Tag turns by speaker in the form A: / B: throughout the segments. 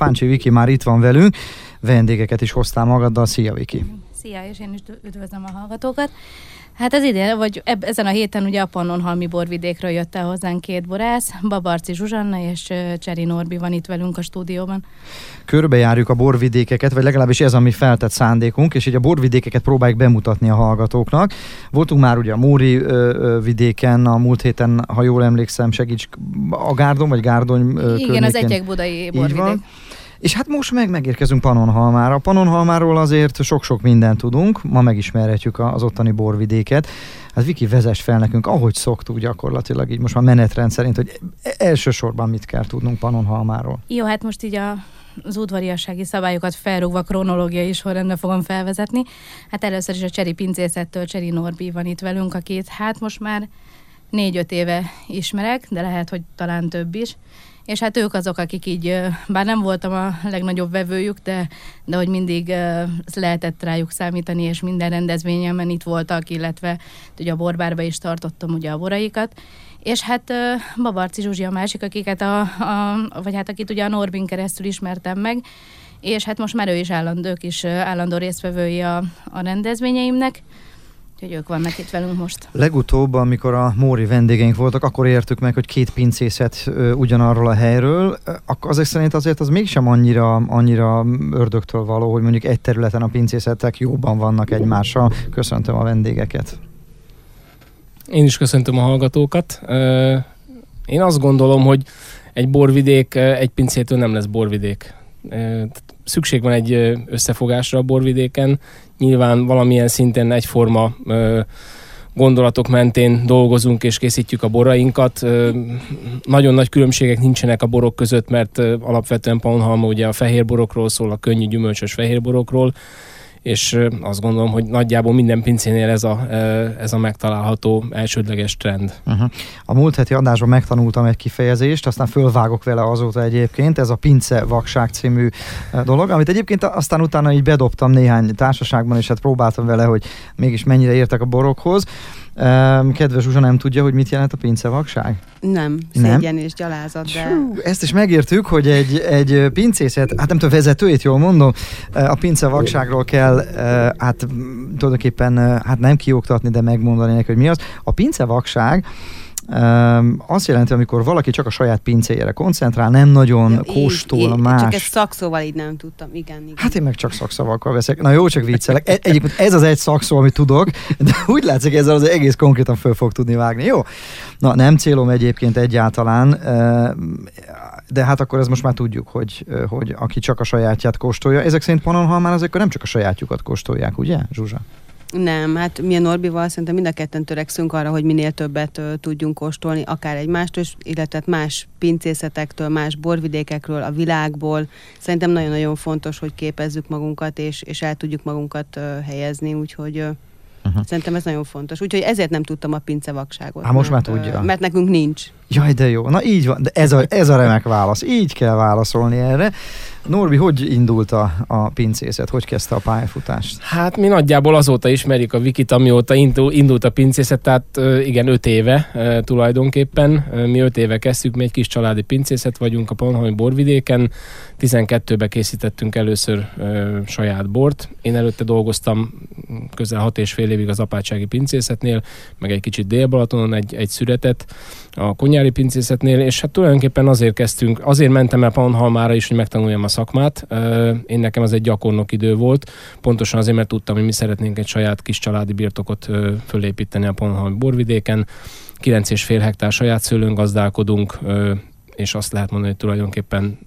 A: Fáncsi Viki már itt van velünk, vendégeket is hoztál magaddal. Szia Viki!
B: Szia, és én is üdvözlöm a hallgatókat. Hát az idén, vagy eb- ezen a héten ugye a Pannonhalmi borvidékről jött el hozzánk két borász, Babarci Zsuzsanna és Cseri Norbi van itt velünk a stúdióban.
A: Körbejárjuk a borvidékeket, vagy legalábbis ez a mi feltett szándékunk, és így a borvidékeket próbáljuk bemutatni a hallgatóknak. Voltunk már ugye a Móri ö, vidéken, a múlt héten, ha jól emlékszem, segíts a Gárdon, vagy Gárdony ö,
B: Igen,
A: környékén.
B: az Egyek-budai borvidék.
A: van. És hát most meg megérkezünk Panonhalmára. Panonhalmáról azért sok-sok mindent tudunk, ma megismerhetjük az ottani borvidéket. Hát Viki, vezess fel nekünk, ahogy szoktuk gyakorlatilag, így most már menetrend szerint, hogy elsősorban mit kell tudnunk Panonhalmáról.
B: Jó, hát most így a az udvariassági szabályokat felrúgva kronológiai sorrendbe fogom felvezetni. Hát először is a Cseri pincészettől Cseri Norbi van itt velünk, akit hát most már négy-öt éve ismerek, de lehet, hogy talán több is és hát ők azok, akik így, bár nem voltam a legnagyobb vevőjük, de, de hogy mindig lehetett rájuk számítani, és minden rendezvényemen itt voltak, illetve ugye a borbárba is tartottam ugye a boraikat, és hát Babarci Zsuzsi a másik, akiket a, a, vagy hát akit ugye a Norbin keresztül ismertem meg, és hát most már ő is állandó, ők is állandó résztvevői a, a rendezvényeimnek, Úgyhogy ők vannak itt velünk most.
A: Legutóbb, amikor a Móri vendégeink voltak, akkor értük meg, hogy két pincészet ö, ugyanarról a helyről. Akkor azok szerint azért az mégsem annyira, annyira ördögtől való, hogy mondjuk egy területen a pincészetek jobban vannak egymással. Köszöntöm a vendégeket.
C: Én is köszöntöm a hallgatókat. Én azt gondolom, hogy egy borvidék egy pincétől nem lesz borvidék. Szükség van egy összefogásra a borvidéken, nyilván valamilyen szinten egyforma gondolatok mentén dolgozunk és készítjük a borainkat. Nagyon nagy különbségek nincsenek a borok között, mert alapvetően Paunhalma ugye a fehér borokról szól, a könnyű gyümölcsös fehér borokról, és azt gondolom, hogy nagyjából minden pincénél ez a, ez a megtalálható elsődleges trend.
A: Uh-huh. A múlt heti adásban megtanultam egy kifejezést, aztán fölvágok vele azóta egyébként, ez a pince vakság című dolog, amit egyébként aztán utána így bedobtam néhány társaságban, és hát próbáltam vele, hogy mégis mennyire értek a borokhoz. Kedves Zsuzsa nem tudja, hogy mit jelent a pincevakság?
D: Nem, szégyen nem? és gyalázat, de... Hú,
A: ezt is megértük, hogy egy, egy pincészet, hát nem tudom, vezetőjét jól mondom, a pincevakságról kell, hát tulajdonképpen hát nem kioktatni, de megmondani neki, hogy mi az. A pincevakság Um, azt jelenti, amikor valaki csak a saját pincéjére koncentrál, nem nagyon ja, kóstol így, más.
D: Csak ezt szakszóval így nem tudtam, igen, igen.
A: Hát én meg csak szakszavakkal veszek. Na jó, csak viccelek. E- egyébként ez az egy szakszó, amit tudok, de úgy látszik, ezzel az egész konkrétan föl fog tudni vágni. Jó? Na, nem célom egyébként egyáltalán, de hát akkor ez most már tudjuk, hogy, hogy aki csak a sajátját kóstolja. Ezek szerint Pannonhalmán ezek nem csak a sajátjukat kóstolják, ugye, Zsuzsa?
D: Nem, hát mi a Norbival szerintem mind a ketten törekszünk arra, hogy minél többet ö, tudjunk kóstolni, akár egymástól, illetve más pincészetektől, más borvidékekről, a világból. Szerintem nagyon-nagyon fontos, hogy képezzük magunkat, és, és el tudjuk magunkat ö, helyezni, úgyhogy ö, Uh-huh. Szerintem ez nagyon fontos. Úgyhogy ezért nem tudtam a pincevakságot.
A: Hát most mert, már tudja.
D: Mert nekünk nincs.
A: Jaj, de jó. Na így van. De ez a, ez a remek válasz. Így kell válaszolni erre. Norbi, hogy indult a, a pincészet? Hogy kezdte a pályafutást?
C: Hát mi nagyjából azóta ismerjük a Wikit, amióta indult a pincészet, tehát igen, öt éve tulajdonképpen. Mi öt éve kezdtük, mi egy kis családi pincészet vagyunk a Panhalmi borvidéken. 12-ben készítettünk először saját bort. Én előtte dolgoztam közel hat és fél évig az apátsági pincészetnél, meg egy kicsit Dél-Balatonon egy, egy szüretet a konyári pincészetnél, és hát tulajdonképpen azért kezdtünk, azért mentem el Panhalmára is, hogy megtanuljam a szakmát. Én nekem az egy gyakornok idő volt, pontosan azért, mert tudtam, hogy mi szeretnénk egy saját kis családi birtokot fölépíteni a Panhalmi borvidéken. 9,5 hektár saját szőlőn gazdálkodunk, és azt lehet mondani, hogy tulajdonképpen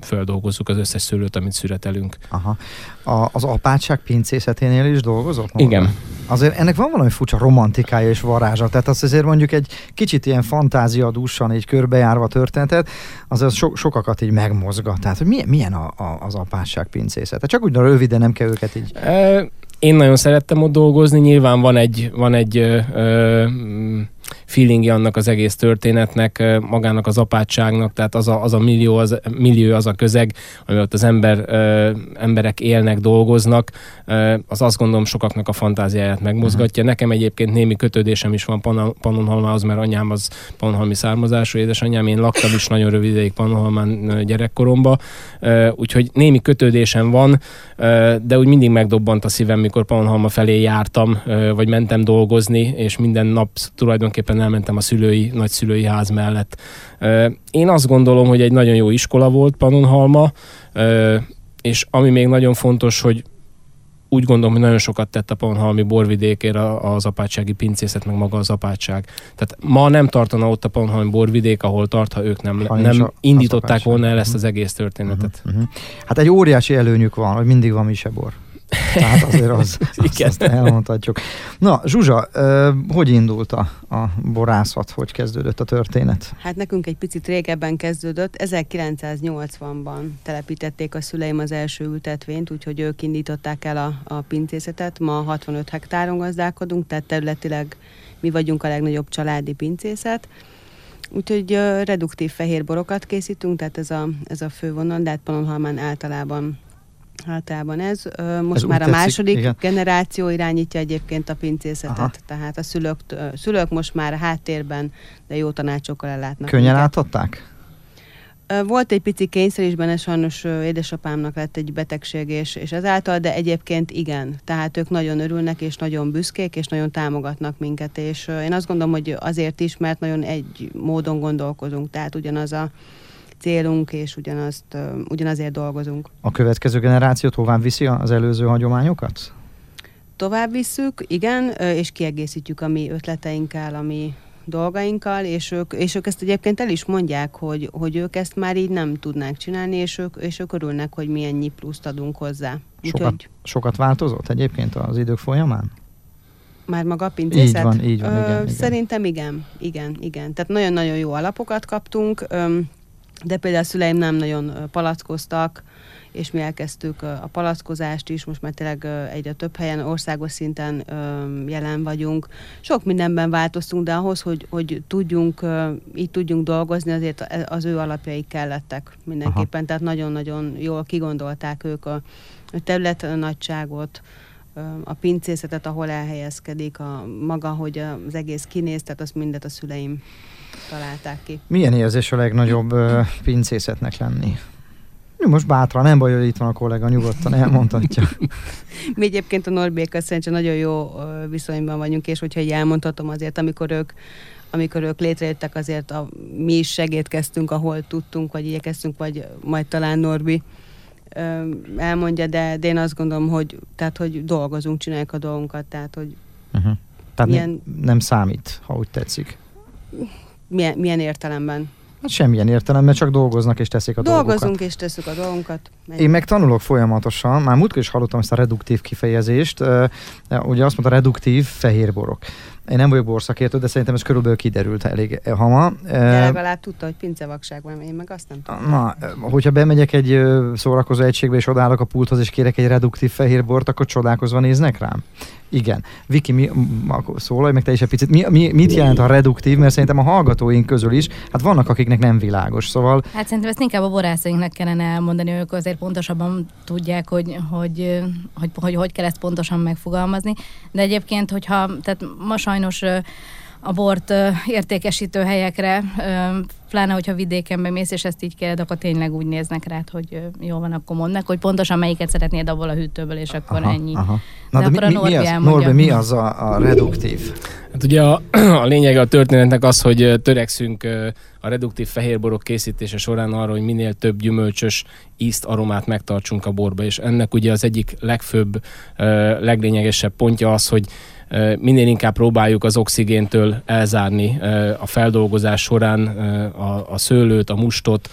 C: földolgozzuk az összes szőlőt, amit szüretelünk.
A: Aha. A, az apátság pincészeténél is dolgozott?
C: Maga? Igen.
A: Azért ennek van valami furcsa romantikája és varázsa. Tehát azt azért mondjuk egy kicsit ilyen fantázia dúsan így körbejárva történetet, az, az so, sokakat így megmozgat. Tehát, hogy milyen, milyen a, a, az apátság pincészete? Csak úgy röviden nem kell őket így...
C: E, én nagyon szerettem ott dolgozni, nyilván van egy, van egy ö, ö, feelingje annak az egész történetnek, magának az apátságnak, tehát az a, az a millió, az, millió, az a közeg, ami ott az ember, emberek élnek, dolgoznak, az azt gondolom sokaknak a fantáziáját megmozgatja. Uh-huh. Nekem egyébként némi kötődésem is van Pannonhalmához, mert anyám az pannonhalmi származású édesanyám, én laktam is nagyon rövid ideig Pannonhalmán gyerekkoromba, úgyhogy némi kötődésem van, de úgy mindig megdobbant a szívem, mikor Pannonhalma felé jártam, vagy mentem dolgozni, és minden nap tulajdonképpen elmentem a szülői, nagyszülői ház mellett. Én azt gondolom, hogy egy nagyon jó iskola volt Pannonhalma, és ami még nagyon fontos, hogy úgy gondolom, hogy nagyon sokat tett a Panhalmi borvidékére az apátsági pincészet, meg maga az apátság. Tehát ma nem tartana ott a Panhalmi borvidék, ahol tart, ha ők nem, ha nem a, indították volna el ezt az egész történetet. Uh-huh, uh-huh.
A: Hát egy óriási előnyük van, hogy mindig van misebor. Tehát azért az, az azt elmondhatjuk. Na, Zsuzsa, hogy indult a, a borászat, hogy kezdődött a történet?
D: Hát nekünk egy picit régebben kezdődött. 1980-ban telepítették a szüleim az első ültetvényt, úgyhogy ők indították el a, a pincészetet. Ma 65 hektáron gazdálkodunk, tehát területileg mi vagyunk a legnagyobb családi pincészet. Úgyhogy reduktív fehér borokat készítünk, tehát ez a, ez a fő vonal, de hát Panonhalmán általában Általában ez. Most ez már a második igen. generáció irányítja egyébként a pincészetet, Aha. tehát a szülők, szülők most már háttérben, de jó tanácsokkal ellátnak.
A: Könnyen átadták?
D: Volt egy pici kényszer is benne, sajnos édesapámnak lett egy betegség, és, és ezáltal, de egyébként igen. Tehát ők nagyon örülnek, és nagyon büszkék, és nagyon támogatnak minket, és én azt gondolom, hogy azért is, mert nagyon egy módon gondolkozunk, tehát ugyanaz a célunk, és ugyanazt, ugyanazért dolgozunk.
A: A következő generáció tovább viszi az előző hagyományokat?
D: Tovább visszük, igen, és kiegészítjük a mi ötleteinkkel, a mi dolgainkkal, és ők, és ők ezt egyébként el is mondják, hogy, hogy ők ezt már így nem tudnák csinálni, és ők, és ők örülnek, hogy mi ennyi pluszt adunk hozzá.
A: Sokat, Úgyhogy... sokat változott egyébként az idők folyamán?
D: Már maga a pincészet?
A: Így van, így van, igen, Ö, igen.
D: Szerintem igen, igen, igen. Tehát nagyon-nagyon jó alapokat kaptunk. Ö, de például a szüleim nem nagyon palackoztak, és mi elkezdtük a palackozást is, most már tényleg egyre több helyen, országos szinten jelen vagyunk. Sok mindenben változtunk, de ahhoz, hogy, hogy tudjunk, így tudjunk dolgozni, azért az ő alapjai kellettek mindenképpen. Aha. Tehát nagyon-nagyon jól kigondolták ők a terület nagyságot, a pincészetet, ahol elhelyezkedik, a maga, hogy az egész kinéz, tehát azt mindet a szüleim találták ki.
A: Milyen érzés a legnagyobb pincészetnek lenni? Most bátran, nem baj, hogy itt van a kollega, nyugodtan elmondhatja.
D: Mi egyébként a Norbékkal szerintem nagyon jó viszonyban vagyunk, és hogyha így elmondhatom azért, amikor ők amikor ők létrejöttek, azért a, mi is segítkeztünk, ahol tudtunk, vagy igyekeztünk, vagy majd talán Norbi elmondja, de, de én azt gondolom, hogy, tehát, hogy dolgozunk, csináljuk a dolgunkat, tehát, hogy
A: uh-huh. Tehát ilyen... nem, nem számít, ha úgy tetszik.
D: Milyen, milyen értelemben?
A: Hát semmilyen értelemben, csak dolgoznak és teszik a
D: Dolgozunk
A: dolgokat.
D: Dolgozunk és tesszük a dolgunkat.
A: Megyünk. Én meg tanulok folyamatosan, már múltkor is hallottam ezt a reduktív kifejezést, ugye azt mondta reduktív fehérborok. Én nem vagyok borszakértő, de szerintem ez körülbelül kiderült elég hamar.
D: De legalább tudta, hogy pincevakság van, én meg azt nem tudom.
A: Na, hogyha bemegyek egy szórakozó egységbe, és odállok a pulthoz, és kérek egy reduktív fehérbort, akkor csodálkozva néznek rám? Igen. Viki, mi, szólalj meg te is egy picit. Mi, mi, mit jelent a reduktív? Mert szerintem a hallgatóink közül is, hát vannak, akiknek nem világos, szóval...
B: Hát szerintem ezt inkább a borászainknak kellene elmondani, ők azért pontosabban tudják, hogy hogy, hogy, hogy, hogy kell ezt pontosan megfogalmazni. De egyébként, hogyha, tehát ma sajnos a bort értékesítő helyekre, pláne, hogyha vidéken bemész, és ezt így kérd, akkor tényleg úgy néznek rá, hogy jó van, akkor mondd meg, hogy pontosan melyiket szeretnéd abból a hűtőből, és akkor aha, ennyi. Aha. Na, de, de mi, mi, mi, az,
A: Norbi, mi az a, a reduktív?
C: Hát ugye a, a lényege a történetnek az, hogy törekszünk a reduktív fehérborok készítése során arra, hogy minél több gyümölcsös ízt, aromát megtartsunk a borba, és ennek ugye az egyik legfőbb, leglényegesebb pontja az, hogy minél inkább próbáljuk az oxigéntől elzárni a feldolgozás során a, a szőlőt, a mustot,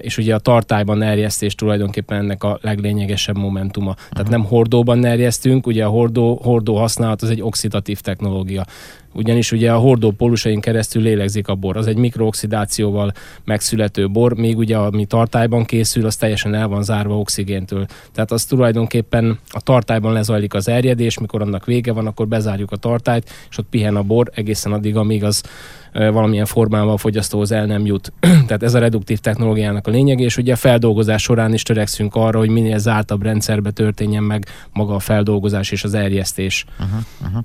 C: és ugye a tartályban erjesztés tulajdonképpen ennek a leglényegesebb momentuma. Tehát nem hordóban erjesztünk, ugye a hordó, hordó használat az egy oxidatív technológia. Ugyanis ugye a hordó pólusain keresztül lélegzik a bor. Az egy mikrooxidációval megszülető bor, még ugye ami tartályban készül, az teljesen el van zárva oxigéntől. Tehát az tulajdonképpen a tartályban lezajlik az erjedés, mikor annak vége van, akkor bezárjuk a tartályt, és ott pihen a bor egészen addig, amíg az valamilyen formában a fogyasztóhoz el nem jut. Tehát ez a reduktív technológiának a lényeg, és ugye a feldolgozás során is törekszünk arra, hogy minél zártabb rendszerbe történjen meg maga a feldolgozás és az erjesztés. Uh-huh, uh-huh.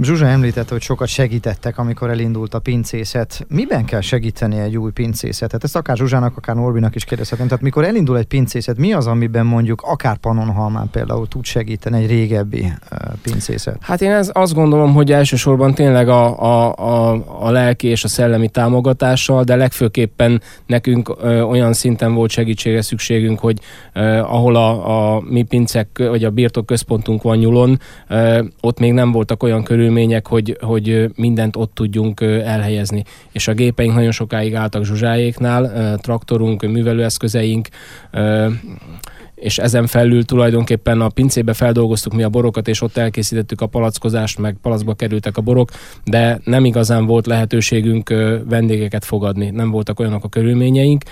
A: Zsuzsa említette, hogy sokat segítettek, amikor elindult a pincészet. Miben kell segíteni egy új pincészetet? Ezt akár Zsuzsának, akár Norbinak is kérdezhetem. Tehát mikor elindul egy pincészet, mi az, amiben mondjuk akár Pannonhalmán például tud segíteni egy régebbi uh, pincészet?
C: Hát én ez, azt gondolom, hogy elsősorban tényleg a, a, a, a lelki és a szellemi támogatással, de legfőképpen nekünk ö, olyan szinten volt segítsége szükségünk, hogy ö, ahol a, a mi pincek, vagy a birtok központunk van nyulon, ö, ott még nem voltak voltak olyan körülmények, hogy, hogy mindent ott tudjunk elhelyezni. És a gépeink nagyon sokáig álltak Zsuzsáéknál, traktorunk, művelőeszközeink, és ezen felül tulajdonképpen a pincébe feldolgoztuk mi a borokat, és ott elkészítettük a palackozást, meg palacba kerültek a borok, de nem igazán volt lehetőségünk vendégeket fogadni, nem voltak olyanok a körülményeink,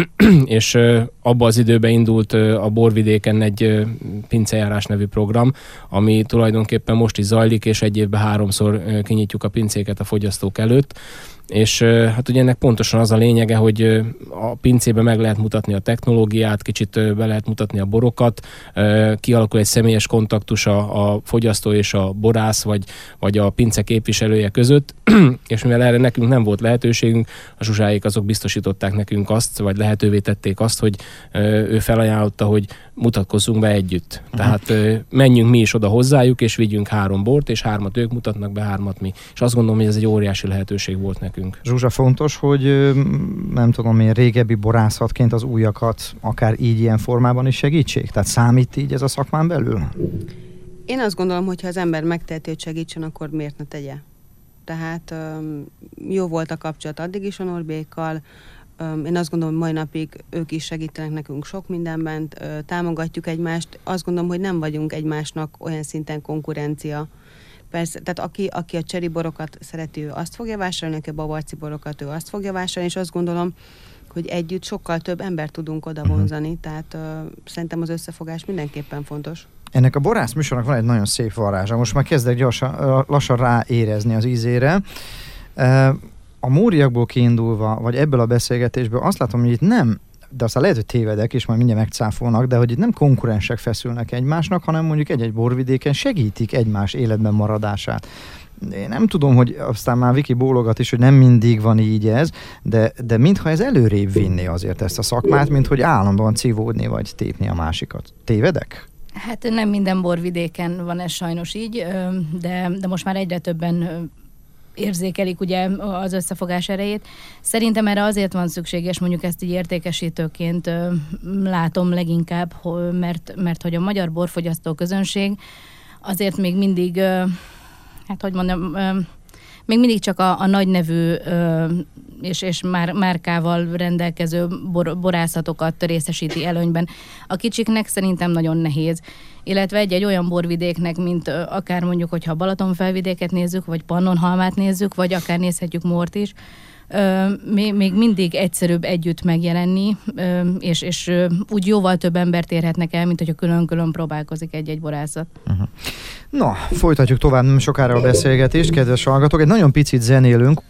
C: és abba az időben indult a borvidéken egy pincejárás nevű program, ami tulajdonképpen most is zajlik, és egy évben háromszor kinyitjuk a pincéket a fogyasztók előtt, és hát ugye ennek pontosan az a lényege, hogy a pincébe meg lehet mutatni a technológiát, kicsit be lehet mutatni a borokat, kialakul egy személyes kontaktus a, a fogyasztó és a borász, vagy, vagy a pince képviselője között, és mivel erre nekünk nem volt lehetőségünk, a zsuzsáik azok biztosították nekünk azt, vagy lehetővé tették azt, hogy ő felajánlotta, hogy mutatkozzunk be együtt. Uh-huh. Tehát menjünk mi is oda hozzájuk, és vigyünk három bort, és hármat ők mutatnak be, hármat mi. És azt gondolom, hogy ez egy óriási lehetőség volt nekünk.
A: Zsuzsa, fontos, hogy nem tudom én, régebbi borászatként az újakat akár így ilyen formában is segítség? Tehát számít így ez a szakmán belül?
D: Én azt gondolom, hogy ha az ember megteheti, hogy segítsen, akkor miért ne tegye? Tehát jó volt a kapcsolat addig is a Norbékkal, én azt gondolom, hogy mai napig ők is segítenek nekünk sok mindenben, támogatjuk egymást. Azt gondolom, hogy nem vagyunk egymásnak olyan szinten konkurencia. Persze, tehát aki, aki a cseri borokat szereti, ő azt fogja vásárolni, aki a babarci borokat, ő azt fogja vásárolni, és azt gondolom, hogy együtt sokkal több embert tudunk oda mhm. vonzani, uh-huh. tehát uh, szerintem az összefogás mindenképpen fontos.
A: Ennek a borász műsornak van egy nagyon szép varázsa. Most már kezdek gyorsan, lassan ráérezni az ízére. Uh, a múriakból kiindulva, vagy ebből a beszélgetésből azt látom, hogy itt nem de aztán lehet, hogy tévedek, és majd mindjárt megcáfolnak, de hogy itt nem konkurensek feszülnek egymásnak, hanem mondjuk egy-egy borvidéken segítik egymás életben maradását. Én nem tudom, hogy aztán már Viki bólogat is, hogy nem mindig van így ez, de, de mintha ez előrébb vinni azért ezt a szakmát, mint hogy állandóan civódni vagy tépni a másikat. Tévedek?
B: Hát nem minden borvidéken van ez sajnos így, de, de most már egyre többen érzékelik ugye az összefogás erejét. Szerintem erre azért van szükséges, mondjuk ezt így értékesítőként látom leginkább, mert, mert hogy a magyar borfogyasztó közönség azért még mindig, hát hogy mondjam, még mindig csak a, a nagy nevű ö, és, és már márkával rendelkező bor, borászatokat részesíti előnyben. A kicsiknek szerintem nagyon nehéz. Illetve egy-egy olyan borvidéknek, mint ö, akár mondjuk, hogyha Balaton felvidéket nézzük, vagy Pannonhalmát nézzük, vagy akár nézhetjük Mort is, még, még mindig egyszerűbb együtt megjelenni, és, és úgy jóval több embert érhetnek el, mint hogyha külön-külön próbálkozik egy-egy borászat. Uh-huh.
A: Na, folytatjuk tovább nem sokára a beszélgetést, kedves hallgatók. Egy nagyon picit zenélünk,